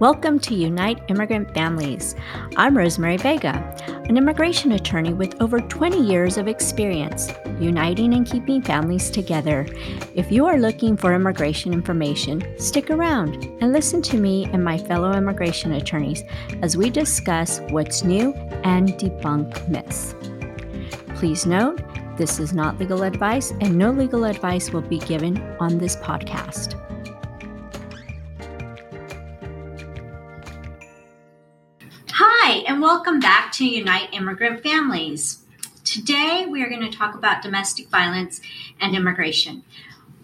Welcome to Unite Immigrant Families. I'm Rosemary Vega, an immigration attorney with over 20 years of experience uniting and keeping families together. If you are looking for immigration information, stick around and listen to me and my fellow immigration attorneys as we discuss what's new and debunk myths. Please note, this is not legal advice, and no legal advice will be given on this podcast. And welcome back to Unite Immigrant Families. Today, we are going to talk about domestic violence and immigration,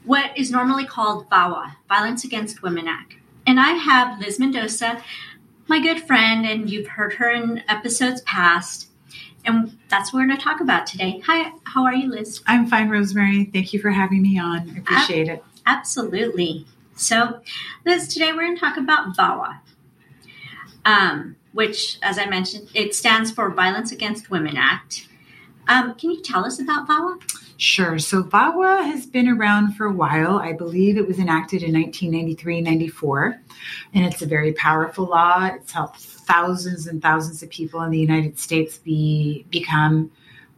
what is normally called VAWA, Violence Against Women Act. And I have Liz Mendoza, my good friend, and you've heard her in episodes past. And that's what we're going to talk about today. Hi, how are you, Liz? I'm fine, Rosemary. Thank you for having me on. I appreciate Ab- it. Absolutely. So, Liz, today we're going to talk about VAWA. Um, which, as I mentioned, it stands for Violence Against Women Act. Um, can you tell us about VAWA? Sure. So VAWA has been around for a while. I believe it was enacted in 1993 94, and it's a very powerful law. It's helped thousands and thousands of people in the United States be become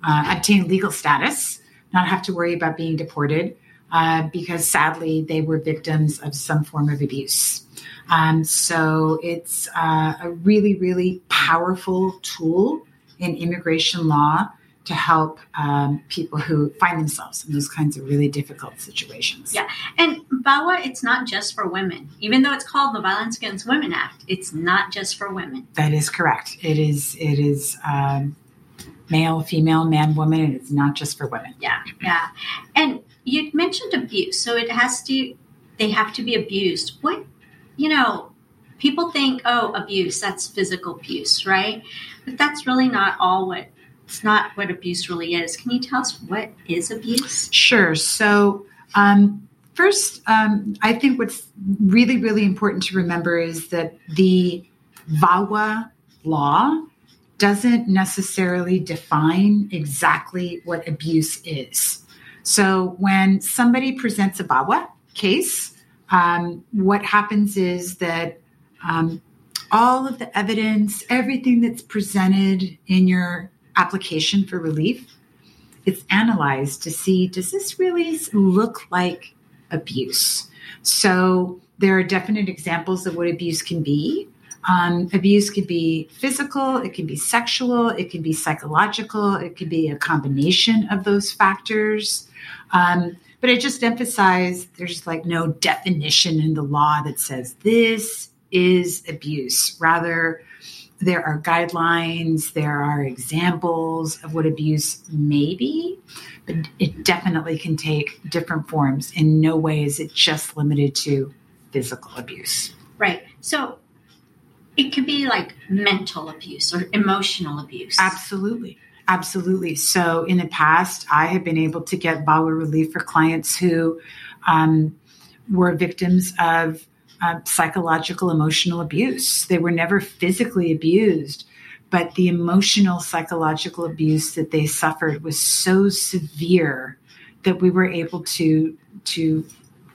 uh, obtain legal status, not have to worry about being deported, uh, because sadly they were victims of some form of abuse. Um, so it's uh, a really, really powerful tool in immigration law to help um, people who find themselves in those kinds of really difficult situations. Yeah, and VAWA, it's not just for women. Even though it's called the Violence Against Women Act, it's not just for women. That is correct. It is. It is. Um, male, female, man, woman, and it's not just for women. Yeah, yeah. And you mentioned abuse, so it has to. They have to be abused. What you know, people think, oh, abuse, that's physical abuse, right? But that's really not all what it's not what abuse really is. Can you tell us what is abuse? Sure. So, um, first, um, I think what's really, really important to remember is that the VAWA law doesn't necessarily define exactly what abuse is. So, when somebody presents a VAWA case, um, what happens is that um, all of the evidence, everything that's presented in your application for relief, it's analyzed to see does this really look like abuse? So there are definite examples of what abuse can be. Um, abuse could be physical, it can be sexual, it can be psychological, it could be a combination of those factors. Um, but I just emphasize there's like no definition in the law that says this is abuse. Rather, there are guidelines, there are examples of what abuse may be, but it definitely can take different forms. In no way is it just limited to physical abuse. Right. So it could be like mental abuse or emotional abuse. Absolutely. Absolutely. So in the past, I have been able to get VAWA relief for clients who um, were victims of uh, psychological, emotional abuse. They were never physically abused, but the emotional, psychological abuse that they suffered was so severe that we were able to to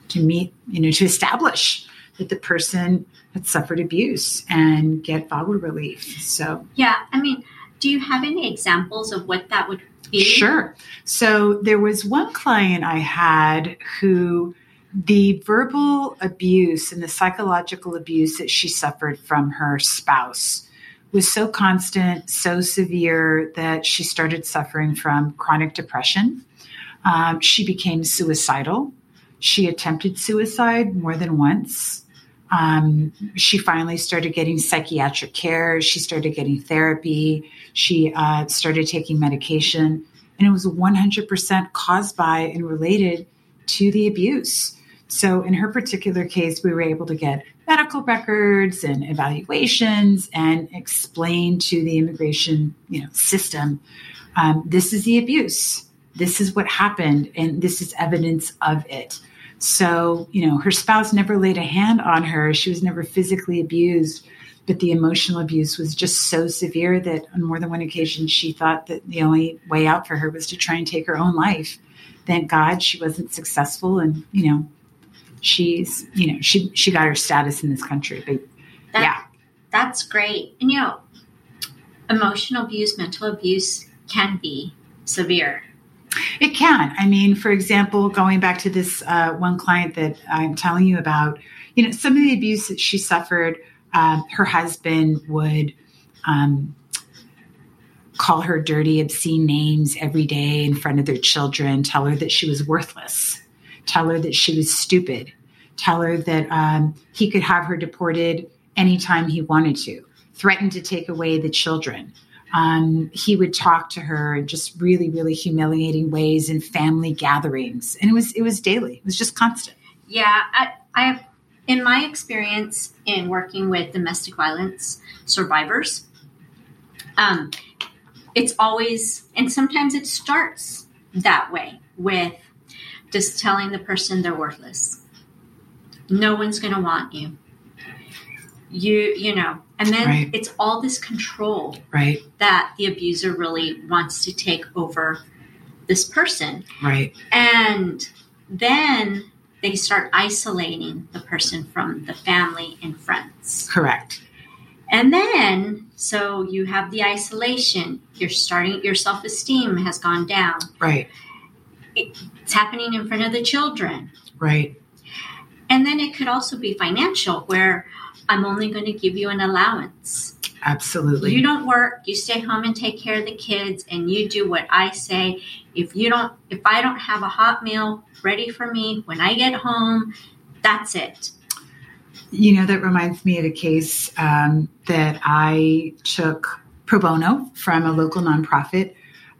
to meet, you know, to establish that the person had suffered abuse and get VAWA relief. So yeah, I mean do you have any examples of what that would be? Sure. So there was one client I had who the verbal abuse and the psychological abuse that she suffered from her spouse was so constant, so severe that she started suffering from chronic depression. Um, she became suicidal. She attempted suicide more than once. Um, she finally started getting psychiatric care. She started getting therapy. She uh, started taking medication. And it was 100% caused by and related to the abuse. So, in her particular case, we were able to get medical records and evaluations and explain to the immigration you know, system um, this is the abuse. This is what happened, and this is evidence of it. So, you know, her spouse never laid a hand on her. She was never physically abused, but the emotional abuse was just so severe that on more than one occasion she thought that the only way out for her was to try and take her own life. Thank God she wasn't successful and, you know, she's, you know, she she got her status in this country, but That, yeah. That's great. And you know, emotional abuse, mental abuse can be severe. It can. I mean, for example, going back to this uh, one client that I'm telling you about, you know, some of the abuse that she suffered, uh, her husband would um, call her dirty, obscene names every day in front of their children, tell her that she was worthless, tell her that she was stupid, tell her that um, he could have her deported anytime he wanted to, threaten to take away the children. Um, he would talk to her in just really, really humiliating ways in family gatherings, and it was it was daily. It was just constant. Yeah, I, I have, in my experience in working with domestic violence survivors, um, it's always, and sometimes it starts that way with just telling the person they're worthless. No one's going to want you. You, you know, and then Right. it's all this control Right, that the abuser really wants to take over this person. right, And then they start isolating the person from the family and friends. correct. And then, so you have the isolation, you're starting, your self esteem has gone down. Right, It's happening in front of the children. right, And then it could also be financial, where I'm only going to give you an allowance. absolutely. You don't work, you stay home and take care of the kids, and you do what I say. If you don't, if I don't have a hot meal ready for me when I get home, that's it. You know, that reminds me of a case um, that I took pro bono from a local nonprofit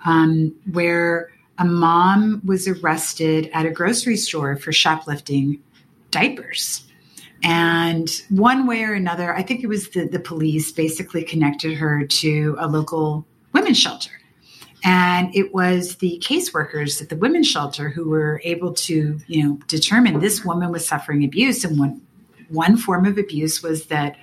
um, where a mom was arrested at a grocery store for shoplifting diapers. And one way or another, I think it was the, the police basically connected her to a local women's shelter. And it was the caseworkers at the women's shelter who were able to, you know, determine this woman was suffering abuse. And one, one form of abuse was that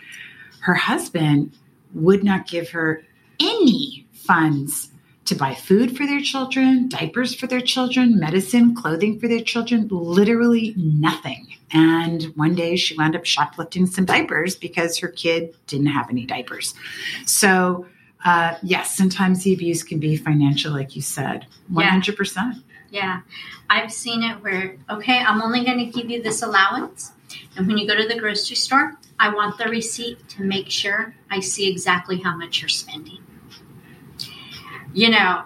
her husband would not give her any funds to buy food for their children, diapers for their children, medicine, clothing for their children, literally nothing. And one day she wound up shoplifting some diapers because her kid didn't have any diapers. So, uh, yes, sometimes the abuse can be financial, like you said, 100%. Yeah. I've seen it where, okay, I'm only going to give you this allowance. And when you go to the grocery store, I want the receipt to make sure I see exactly how much you're spending. You know,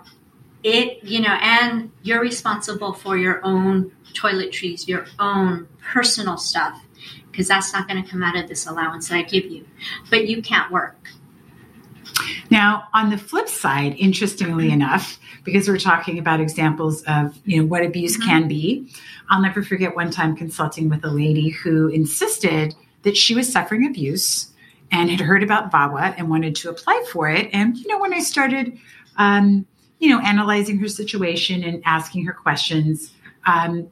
it, you know, and you're responsible for your own toiletries, your own personal stuff, because that's not going to come out of this allowance that I give you. But you can't work. Now, on the flip side, interestingly enough, because we're talking about examples of you know what abuse Mhm. can be, I'll never forget one time consulting with a lady who insisted that she was suffering abuse and had heard about VAWA and wanted to apply for it. And you know, when I started, um, you know, analyzing her situation and asking her questions, um,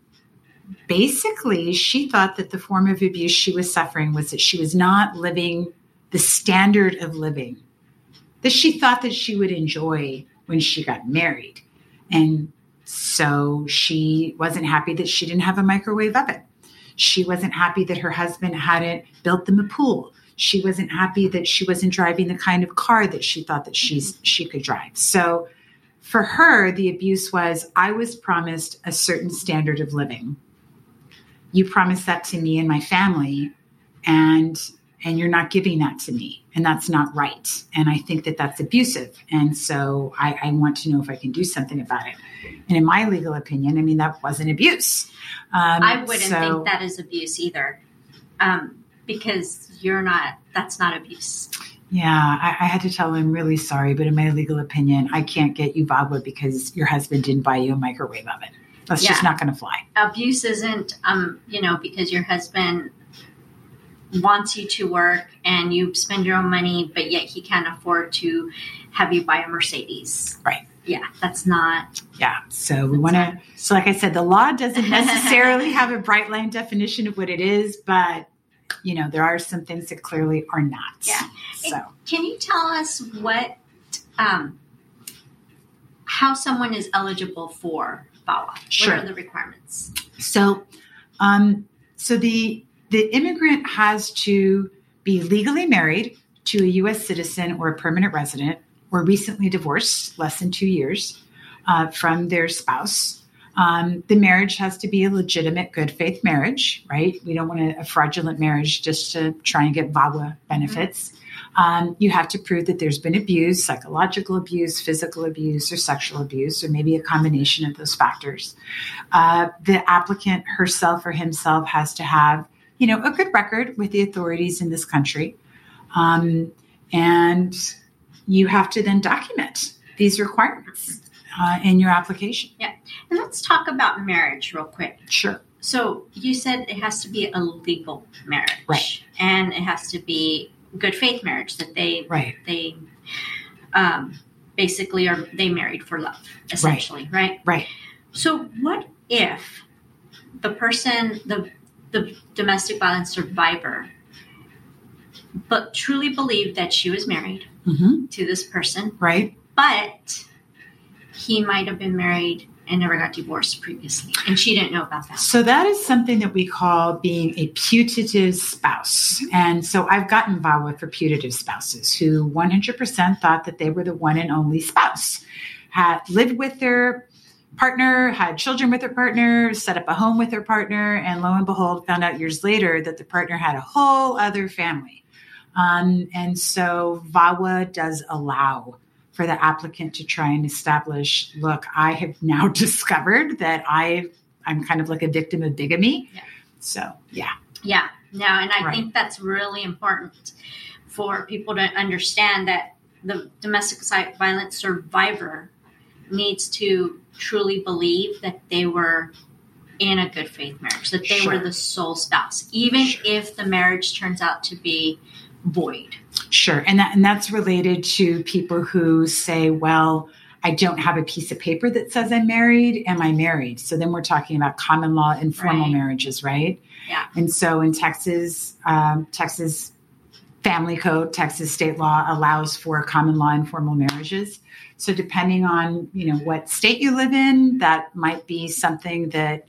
basically she thought that the form of abuse she was suffering was that she was not living the standard of living that she thought that she would enjoy when she got married. And so she wasn't happy that she didn't have a microwave oven. She wasn't happy that her husband hadn't built them a pool. She wasn't happy that she wasn't driving the kind of car that she thought that she's she could drive. So for her, the abuse was I was promised a certain standard of living. You promised that to me and my family, and and you're not giving that to me and that's not right. And i think that that's abusive. And so I, I want to know if i can do something about it. And in my legal opinion i mean that wasn't abuse. Um, I wouldn't so- think that is abuse either, um, because you're not. That's not abuse. yeah I, I had to tell him really sorry but in my legal opinion i can't get you VAWA because your husband didn't buy you a microwave oven that's just not going to fly Abuse isn't, um, you know, because your husband wants you to work and you spend your own money, but yet he can't afford to have you buy a Mercedes. Right. Yeah, that's not. yeah so we want to so like i said the law doesn't necessarily have a bright line definition of what it is but you know there are some things that clearly are not Yeah. so Can you tell us what, um, how someone is eligible for VAWA? Sure. What are the requirements? So, um, so the the immigrant has to be legally married to a U.S. citizen or a permanent resident, or recently divorced, less than two years, uh, from their spouse. Um, the marriage has to be a legitimate good faith marriage, right? We don't want a, fraudulent marriage just to try and get VAWA benefits. Mm-hmm. Um, you have to prove that there's been abuse, psychological abuse, physical abuse, or sexual abuse, or maybe a combination of those factors. Uh, the applicant herself or himself has to have, you know, a good record with the authorities in this country, um, and you have to then document these requirements uh, in your application. Yeah. And let's talk about marriage real quick. Sure. So you said it has to be a legal marriage. Right. And it has to be good faith marriage that they right. they um, basically are they married for love, essentially, right? Right. right. So what if the person, the the domestic violence survivor but truly believed that she was married mm-hmm. to this person. Right. But he might have been married and never got divorced previously. And she didn't know about that. So that is something that we call being a putative spouse. And so I've gotten VAWA for putative spouses who 100% thought that they were the one and only spouse, had lived with their partner, had children with their partner, set up a home with their partner, and lo and behold, found out years later that the partner had a whole other family. Um, and so VAWA does allow for the applicant to try and establish look i have now discovered that i i'm kind of like a victim of bigamy yeah. so yeah yeah no and i right. think that's really important for people to understand that the domestic violence survivor needs to truly believe that they were in a good faith marriage that they sure. were the sole spouse even sure. if the marriage turns out to be void Sure. And that and that's related to people who say, well, I don't have a piece of paper that says I'm married. Am I married? So then we're talking about common law informal right. marriages, right? Yeah. And so in Texas, um, Texas family code, Texas state law allows for common law informal marriages. So depending on you know what state you live in, that might be something that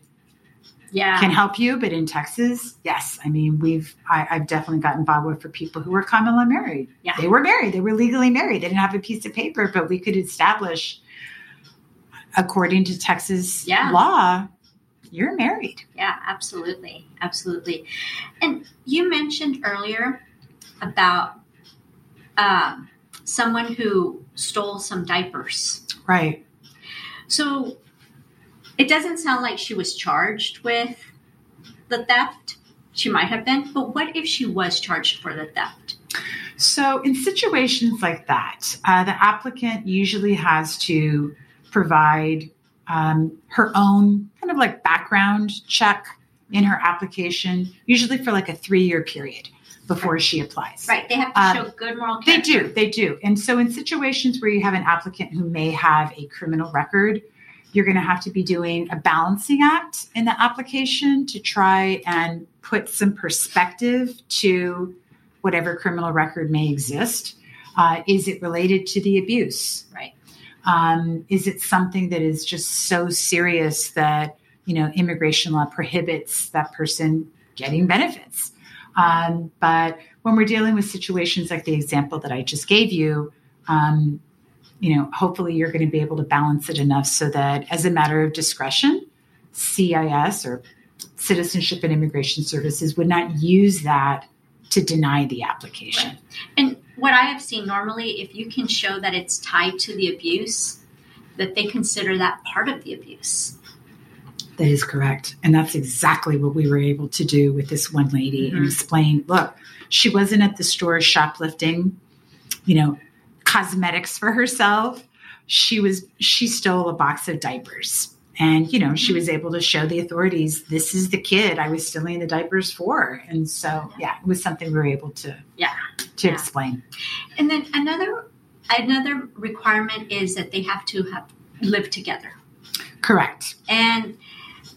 yeah. can help you. But in Texas, yes, I mean, we've I, have definitely gotten involved for people who were common law married. Yeah. They were married. They were legally married. They didn't have a piece of paper, but we could establish, according to Texas yeah. law, you're married. Yeah, absolutely, absolutely. And you mentioned earlier about um, someone who stole some diapers. Right. So it doesn't sound like she was charged with the theft. She might have been, but what if she was charged for the theft? So, in situations like that, uh, the applicant usually has to provide um, her own kind of like background check in her application, usually for like a three year period before she applies. Right. They have to um, show good moral character. They do. They do. And so, in situations where you have an applicant who may have a criminal record, you're going to have to be doing a balancing act in the application to try and put some perspective to whatever criminal record may exist. Uh, is it related to the abuse? Right. Um, is it something that is just so serious that you know immigration law prohibits that person getting benefits? Um, but when we're dealing with situations like the example that I just gave you, um, you know, hopefully you're going to be able to balance it enough so that as a matter of discretion, CIS or Citizenship and Immigration Services would not use that to deny the application. Right. And what I have seen normally, if you can show that it's tied to the abuse, that they consider that part of the abuse. That is correct. And that's exactly what we were able to do with this one lady mm-hmm. and explain look, she wasn't at the store shoplifting. You know, cosmetics for herself. She was she stole a box of diapers. And you know, she mm-hmm. was able to show the authorities this is the kid I was stealing the diapers for. And so yeah, it was something we were able to yeah to yeah. explain. And then another another requirement is that they have to have lived together. Correct. And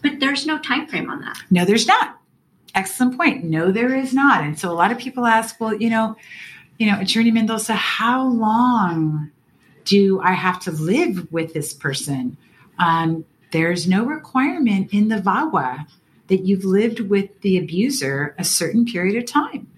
but there's no time frame on that. No, there's not. Excellent point. No, there is not. And so a lot of people ask, well, you know, you know, Attorney Mendoza, how long do I have to live with this person? Um, there's no requirement in the VAWA that you've lived with the abuser a certain period of time.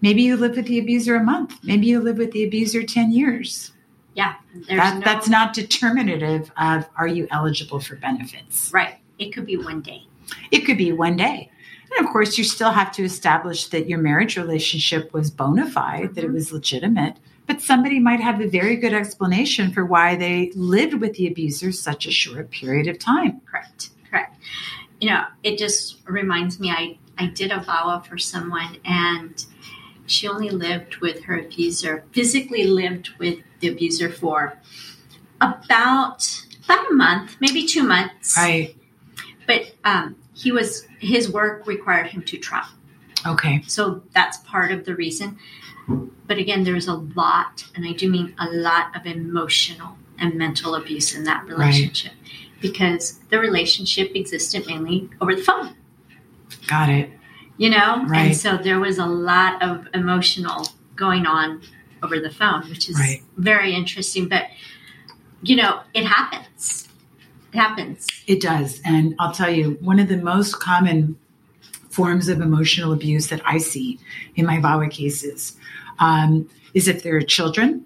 Maybe you live with the abuser a month. Maybe you live with the abuser 10 years. Yeah. That, no, that's not determinative of are you eligible for benefits. Right. It could be one day. It could be one day. And of course, you still have to establish that your marriage relationship was bona fide, mm-hmm. that it mm-hmm. was legitimate. But somebody might have a very good explanation for why they lived with the abuser such a short period of time. Correct. Correct. You know, it just reminds me I, I did a VAWA for someone and she only lived with her abuser, physically lived with the abuser for about about a month, maybe two months. Right. But um, he was his work required him to travel. Okay. So that's part of the reason. But again, there's a lot, and I do mean a lot of emotional and mental abuse in that relationship right. because the relationship existed mainly over the phone. Got it. You know? Right. And so there was a lot of emotional going on over the phone, which is right. very interesting. But, you know, it happens. It happens. It does. And I'll tell you, one of the most common forms of emotional abuse that I see in my VAWA cases um, is if there are children,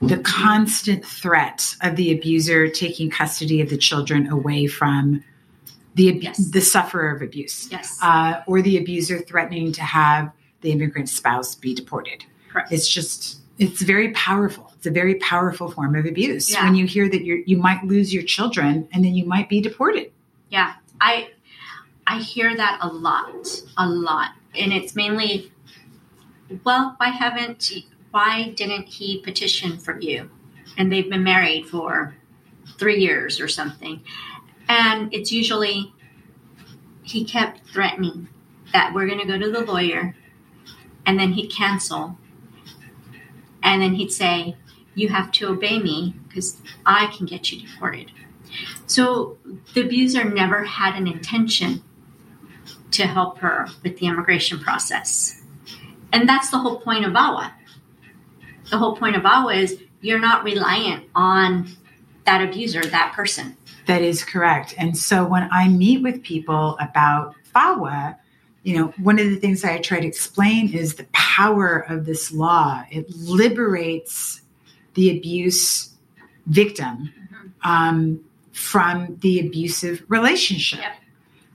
the constant threat of the abuser taking custody of the children away from the yes. the sufferer of abuse, yes, uh, or the abuser threatening to have the immigrant spouse be deported. Correct. It's just it's very powerful. It's a very powerful form of abuse yeah. when you hear that you you might lose your children and then you might be deported. Yeah, I I hear that a lot, a lot, and it's mainly, well, why haven't why didn't he petition for you? And they've been married for three years or something, and it's usually he kept threatening that we're going to go to the lawyer, and then he'd cancel, and then he'd say, "You have to obey me because I can get you deported." So the abuser never had an intention to help her with the immigration process. And that's the whole point of VAWA. The whole point of VAWA is you're not reliant on that abuser, that person. That is correct. And so when I meet with people about VAWA, you know, one of the things I try to explain is the power of this law. It liberates the abuse victim mm-hmm. um, from the abusive relationship. Yep.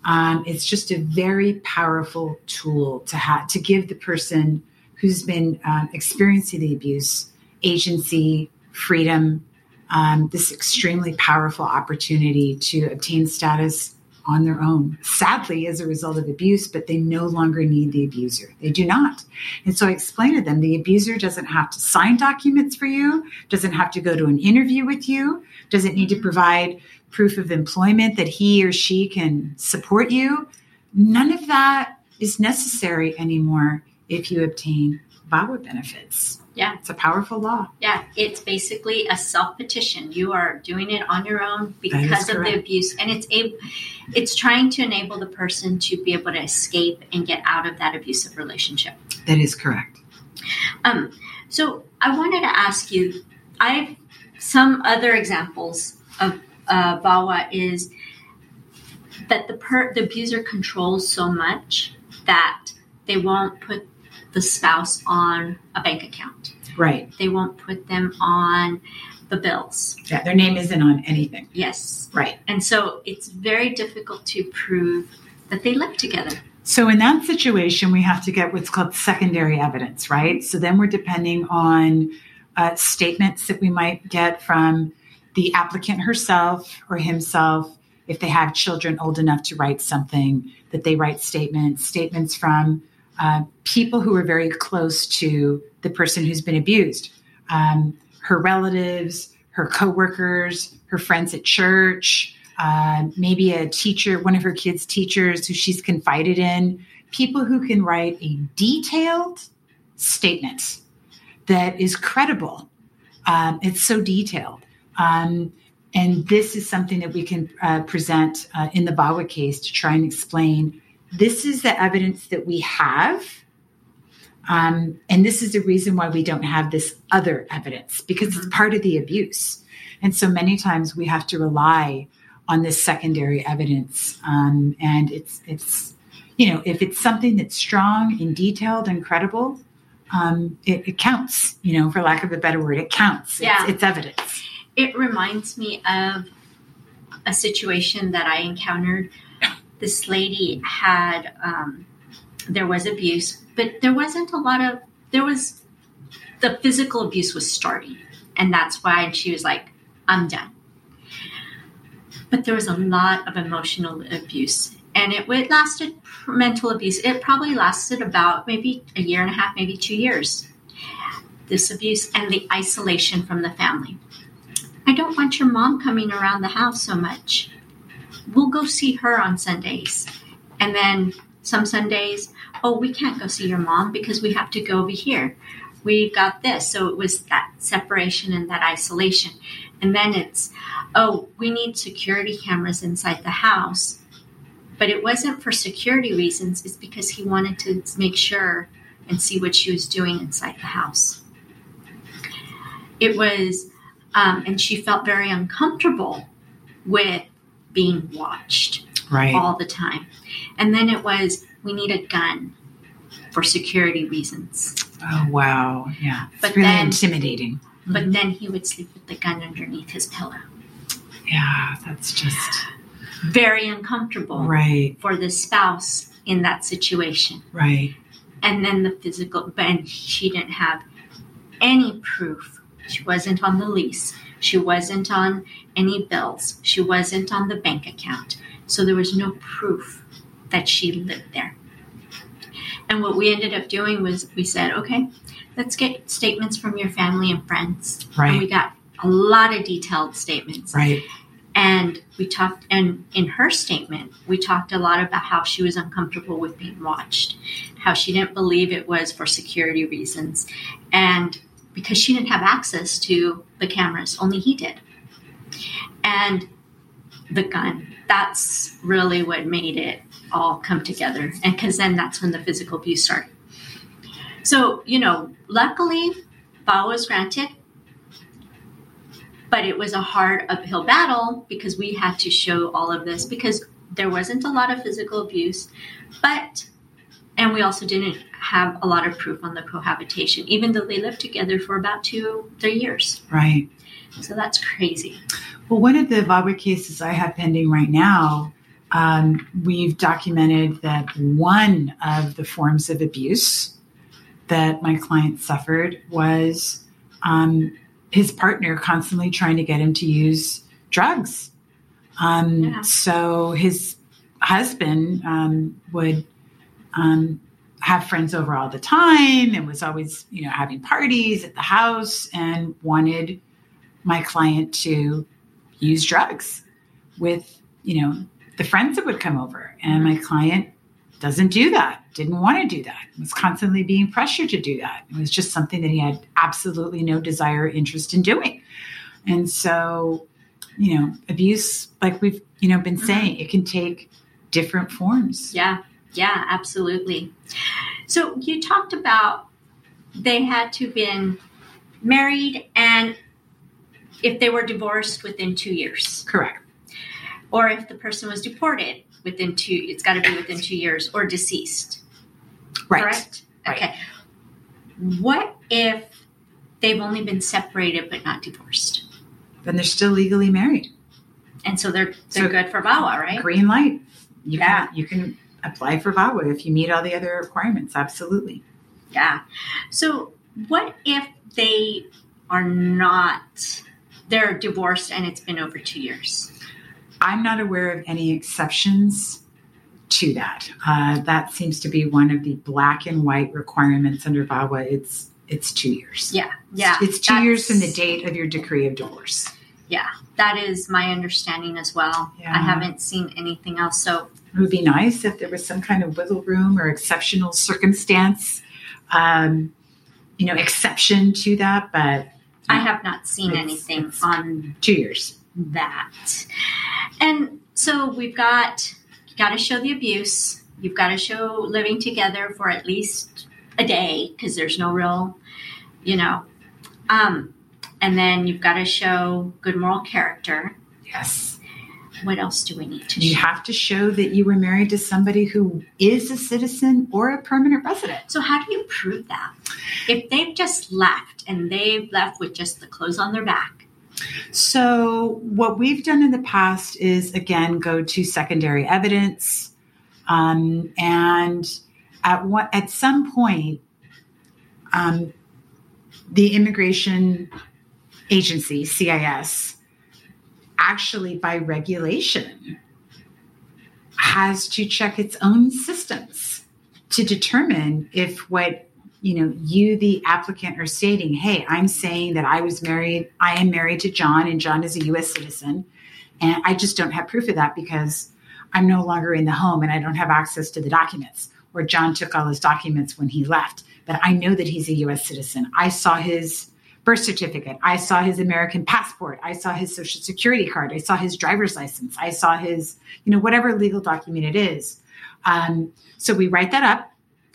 Um, it's just a very powerful tool to have to give the person who's been um, experiencing the abuse agency, freedom, um, this extremely powerful opportunity to obtain status on their own. Sadly, as a result of abuse, but they no longer need the abuser. They do not. And so I explain to them the abuser doesn't have to sign documents for you, doesn't have to go to an interview with you, doesn't need to provide proof of employment that he or she can support you. None of that is necessary anymore if you obtain VAWA benefits. Yeah. It's a powerful law. Yeah. It's basically a self petition. You are doing it on your own because of the abuse. And it's able it's trying to enable the person to be able to escape and get out of that abusive relationship. That is correct. Um, so I wanted to ask you, I have some other examples of uh, VAWA is that the per- the abuser controls so much that they won't put the spouse on a bank account. Right. They won't put them on the bills. Yeah, their name isn't on anything. Yes. Right. And so it's very difficult to prove that they live together. So in that situation, we have to get what's called secondary evidence, right? So then we're depending on uh, statements that we might get from the applicant herself or himself, if they have children old enough to write something, that they write statements, statements from uh, people who are very close to the person who's been abused, um, her relatives, her coworkers, her friends at church, uh, maybe a teacher, one of her kids' teachers who she's confided in, people who can write a detailed statement that is credible. Um, it's so detailed. Um, and this is something that we can uh, present uh, in the VAWA case to try and explain this is the evidence that we have. Um, and this is the reason why we don't have this other evidence because it's part of the abuse. And so many times we have to rely on this secondary evidence. Um, and it's, it's, you know, if it's something that's strong and detailed and credible, um, it, it, counts, you know, for lack of a better word, it counts. Yeah. It's, it's evidence. It reminds me of a situation that I encountered. This lady had, um, there was abuse, but there wasn't a lot of, there was, the physical abuse was starting. And that's why she was like, I'm done. But there was a lot of emotional abuse and it, it lasted mental abuse. It probably lasted about maybe a year and a half, maybe two years. This abuse and the isolation from the family. I don't want your mom coming around the house so much. We'll go see her on Sundays. And then some Sundays, oh, we can't go see your mom because we have to go over here. We got this. So it was that separation and that isolation. And then it's, oh, we need security cameras inside the house but it wasn't for security reasons, it's because he wanted to make sure and see what she was doing inside the house. It was, um, and she felt very uncomfortable with being watched right. all the time. And then it was, we need a gun for security reasons. Oh, wow. Yeah. It's but really then, intimidating. But mm-hmm. then he would sleep with the gun underneath his pillow. Yeah, that's just very uncomfortable right. for the spouse in that situation. Right. And then the physical, and she didn't have any proof. She wasn't on the lease. She wasn't on any bills. She wasn't on the bank account. So there was no proof that she lived there. And what we ended up doing was we said, okay, let's get statements from your family and friends. Right. And we got a lot of detailed statements. Right. And we talked, and in her statement, we talked a lot about how she was uncomfortable with being watched, how she didn't believe it was for security reasons, and because she didn't have access to the cameras, only he did. And the gun, that's really what made it all come together. And because then that's when the physical abuse started. So, you know, luckily, VAWA was granted but it was a hard uphill battle because we had to show all of this because there wasn't a lot of physical abuse, but and we also didn't have a lot of proof on the cohabitation, even though they lived together for about two, three years. Right. So that's crazy. Well, one of the VAWA cases I have pending right now, um, we've documented that one of the forms of abuse that my client suffered was um, his partner constantly trying to get him to use drugs. Um, yeah. So his husband um, would um, have friends over all the time and was always, you know, having parties at the house and wanted my client to use drugs with, you know, the friends that would come over. And my client doesn't do that, didn't want to do that, was constantly being pressured to do that. It was just something that he had absolutely no desire, or interest in doing. And so, you know, abuse, like we've, you know, been mm-hmm. saying, it can take different forms. Yeah, yeah, absolutely. So you talked about they had to have been married and if they were divorced within two years. Correct. Or if the person was deported within two, it's got to be within two years or deceased. Right. Correct? Right. Okay. What if they've only been separated but not divorced? Then they're still legally married. And so they're they're so, good for VAWA, right? Green light. You yeah. can you can apply for VAWA if you meet all the other requirements. Absolutely. Yeah. So what if they are not they're divorced and it's been over two years? I'm not aware of any exceptions to that. Uh, that seems to be one of the black and white requirements under VAWA. It's it's two years. Yeah, yeah. It's, two years from the date of your decree of divorce. Yeah, that is my understanding as well. Yeah. I haven't seen anything else. So it would be nice if there was some kind of wiggle room or exceptional circumstance, um, you know, exception to that. But I have not seen it's, anything it's on two years that. And so we've got got to show the abuse. You've got to show living together for at least a day because there's no real, you know. Um, and then you've got to show good moral character. Yes. What else do we need to do? You show? have to show that you were married to somebody who is a citizen or a permanent resident. So how do you prove that? If they've just left and they've left with just the clothes on their back, So, what we've done in the past is again go to secondary evidence, um, and at what at some point, um, the immigration agency (CIS) actually, by regulation, has to check its own systems to determine if what you know you the applicant are stating hey i'm saying that i was married i am married to john and john is a us citizen and i just don't have proof of that because i'm no longer in the home and i don't have access to the documents. Or john took all his documents when he left but i know that he's a us citizen. I saw his birth certificate i saw his american passport i saw his social security card i saw his driver's license i saw his you know whatever legal document it is um, so we write that up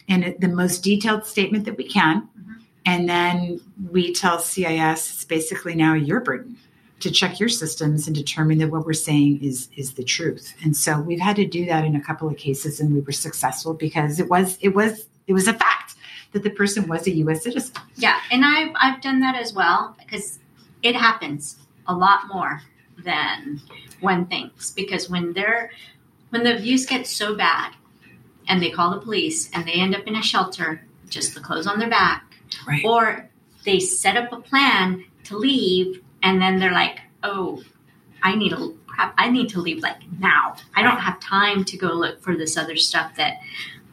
in the most detailed statement that we can. Mhm. And then we tell CIS it's basically now your burden to check your systems and determine that what we're saying is is the truth. And so we've had to do that in a couple of cases and we were successful because it was it was it was a fact that the person was a US citizen. yeah, and I've I've done that as well because it happens a lot more than one thinks. Because when they're when the abuse gets so bad, and they call the police, and they end up in a shelter, just the clothes on their back, Right. or they set up a plan to leave, and then they're like, "Oh, I need a crap. I need to leave like now. I don't have time to go look for this other stuff that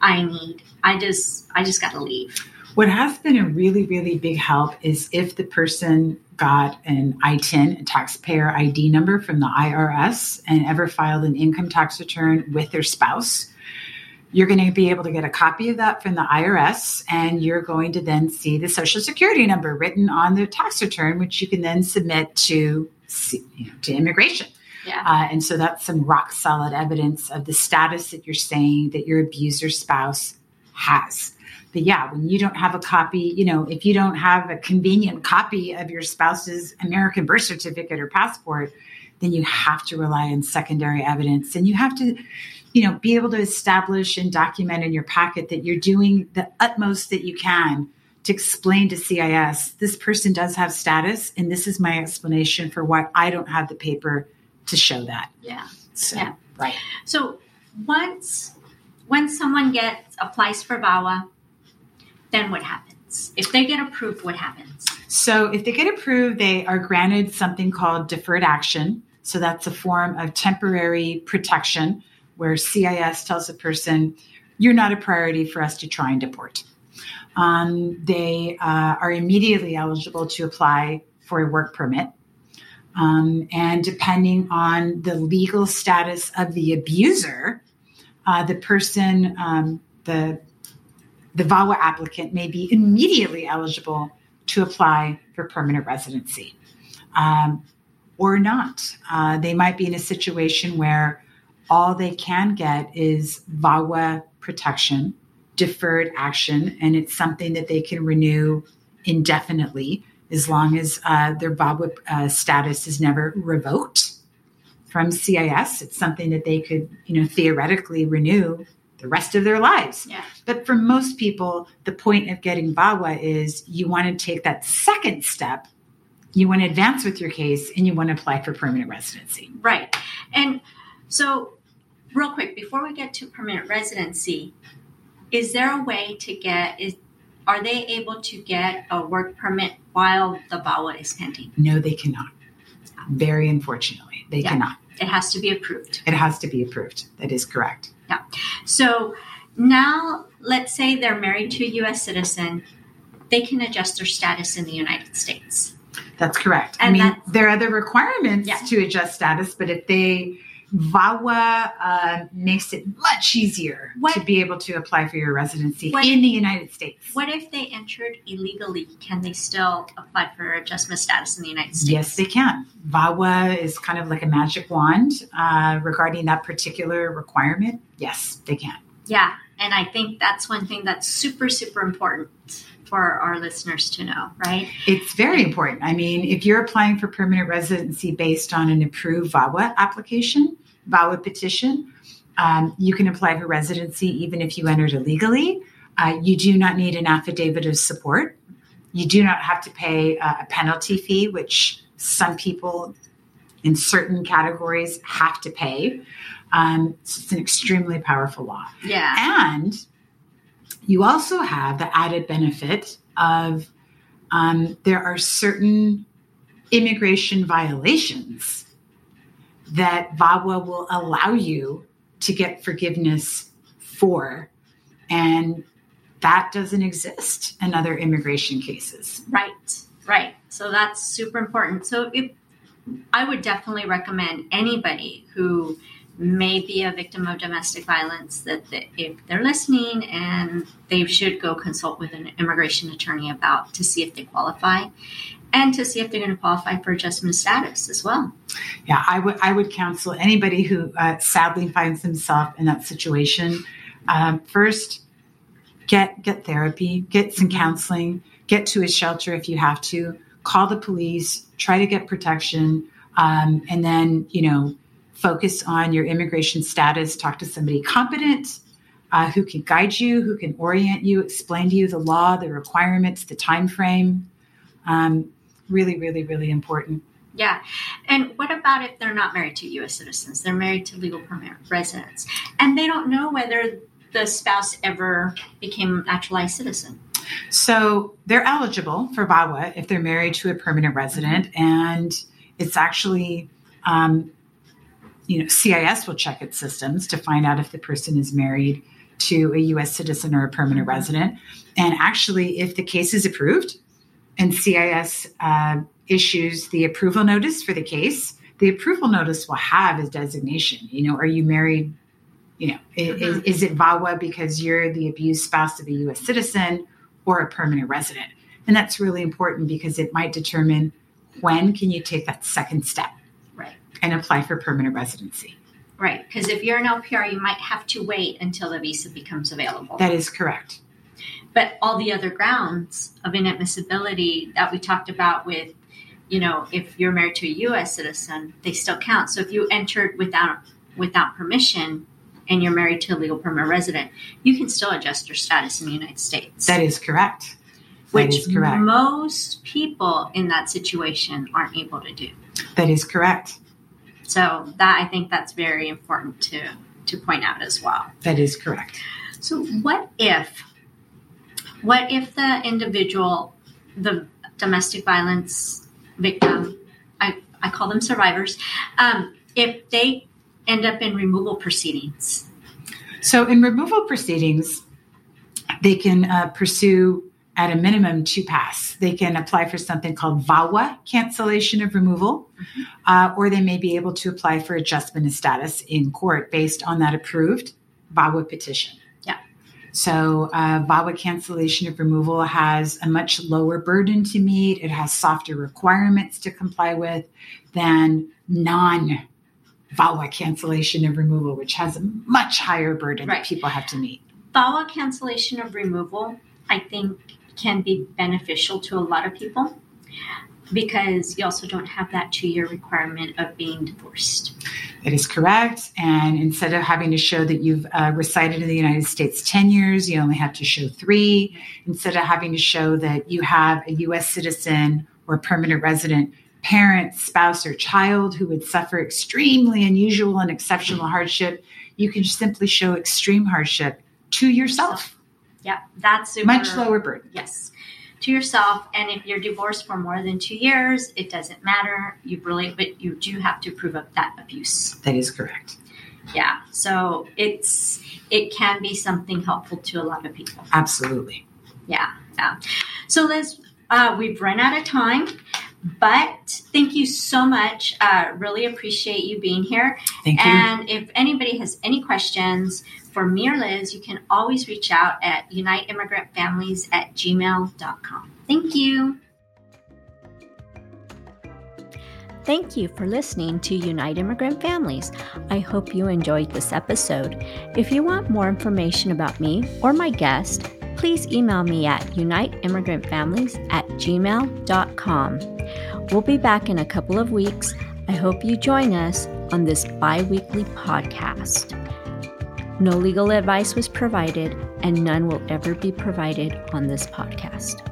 I need. I just I just got to leave." What has been a really, really big help is if the person got an ITIN, a taxpayer ID number from the IRS, and ever filed an income tax return with their spouse, you're going to be able to get a copy of that from the IRS, and you're going to then see the Social Security number written on the tax return, which you can then submit to you know, to immigration. Yeah. Uh, and so that's some rock solid evidence of the status that you're saying that your abuser spouse has. But yeah, when you don't have a copy, you know, if you don't have a convenient copy of your spouse's American birth certificate or passport, then you have to rely on secondary evidence and you have to, you know, be able to establish and document in your packet that you're doing the utmost that you can to explain to CIS this person does have status and this is my explanation for why I don't have the paper to show that. Yeah. So, Yeah. right. So once when someone gets applies for VAWA, then what happens? If they get approved, what happens? So if they get approved, they are granted something called deferred action. So that's a form of temporary protection where CIS tells a person, you're not a priority for us to try and deport. Um, they uh, are immediately eligible to apply for a work permit. Um, and depending on the legal status of the abuser, uh, the person, um, the the VAWA applicant may be immediately eligible to apply for permanent residency um, or not. Uh, they might be in a situation where all they can get is VAWA protection, deferred action, and it's something that they can renew indefinitely as long as uh, their VAWA uh, status is never revoked from CIS. It's something that they could, you know, theoretically renew the rest of their lives. Yeah. But for most people, the point of getting VAWA is you want to take that second step. You want to advance with your case and you want to apply for permanent residency. Right. And so real quick, before we get to permanent residency, is there a way to get is are they able to get a work permit while the VAWA is pending? No, they cannot. Very unfortunately, they Yeah. cannot. It has to be approved. It has to be approved. That is correct. Yeah. So now let's say they're married to a US citizen, they can adjust their status in the United States. That's correct. I And mean, there are other requirements Yeah. to adjust status, but if they VAWA uh, makes it much easier What- to be able to apply for your residency What- in the United States. What if they entered illegally? Can they still apply for adjustment status in the United States? Yes, they can. VAWA is kind of like a magic wand uh, regarding that particular requirement. Yes, they can. Yeah, and I think that's one thing that's super, super important for our listeners to know, right? It's very important. I mean, if you're applying for permanent residency based on an approved VAWA application, VAWA petition. Um, you can apply for residency even if you entered illegally. Uh, you do not need an affidavit of support. You do not have to pay uh, a penalty fee, which some people in certain categories have to pay. Um, so it's an extremely powerful law. Yeah. And you also have the added benefit of um, there are certain immigration violations that VAWA will allow you to get forgiveness for. And that doesn't exist in other immigration cases. Right, right. So that's super important. So if I would definitely recommend anybody who may be a victim of domestic violence that if they're listening and they should go consult with an immigration attorney about to see if they qualify and to see if they're going to qualify for adjustment status as well. Yeah, I would I would counsel anybody who uh, sadly finds themselves in that situation. Um, first, get get therapy, get some counseling, get to a shelter if you have to. Call the police, try to get protection, um, and then you know focus on your immigration status. Talk to somebody competent. Uh, who can guide you, who can orient you, explain to you the law, the requirements, the time frame. Um, really, really, really important. Yeah. And what about if they're not married to U.S. citizens? They're married to legal permanent residents, and they don't know whether the spouse ever became a naturalized citizen. So they're eligible for VAWA if they're married to a permanent resident, and it's actually, um, you know, CIS will check its systems to find out if the person is married to a U.S. citizen or a permanent mm-hmm. resident. And actually, if the case is approved, and CIS uh, issues the approval notice for the case, the approval notice will have a designation. You know, are you married? You know, mm-hmm. is, is it VAWA because you're the abused spouse of a U.S. citizen or a permanent resident? And that's really important because it might determine when can you take that second step, right, and apply for permanent residency. Right, because if you're an LPR, you might have to wait until the visa becomes available. That is correct. But all the other grounds of inadmissibility that we talked about with, you know, if you're married to a U.S. citizen, they still count. So if you entered without without permission and you're married to a legal permanent resident, you can still adjust your status in the United States. That is correct. That which is correct. most people in that situation aren't able to do. That is correct. So that I think that's very important to to point out as well. That is correct. So what if what if the individual, the domestic violence victim, I, I call them survivors, um, if they end up in removal proceedings? So, in removal proceedings, they can uh, pursue at a minimum two paths. They can apply for something called VAWA, cancellation of removal, mm-hmm. uh, or they may be able to apply for adjustment of status in court based on that approved VAWA petition. So, uh, VAWA cancellation of removal has a much lower burden to meet. It has softer requirements to comply with than non VAWA cancellation of removal, which has a much higher burden right. that people have to meet. VAWA cancellation of removal, I think, can be beneficial to a lot of people because you also don't have that two year requirement of being divorced. That is correct. And instead of having to show that you've uh, resided in the United States 10 years, you only have to show three. Instead of having to show that you have a U.S. citizen or permanent resident parent, spouse, or child who would suffer extremely unusual and exceptional hardship, you can simply show extreme hardship to yourself. Yeah, that's super, much lower burden. Yes to yourself. And if you're divorced for more than two years, it doesn't matter. You really, but you do have to prove up that abuse. That is correct. Yeah. So it's it can be something helpful to a lot of people. Absolutely. Yeah. Yeah. So Liz, uh, we've run out of time. But thank you so much. Uh, really appreciate you being here. Thank you. And if anybody has any questions for Liz, you can always reach out at uniteimmigrantfamilies at gmail.com. Thank you. Thank you for listening to Unite Immigrant Families. I hope you enjoyed this episode. If you want more information about me or my guest, please email me at uniteimmigrantfamilies at gmail.com. We'll be back in a couple of weeks. I hope you join us on this bi weekly podcast. No legal advice was provided, and none will ever be provided on this podcast.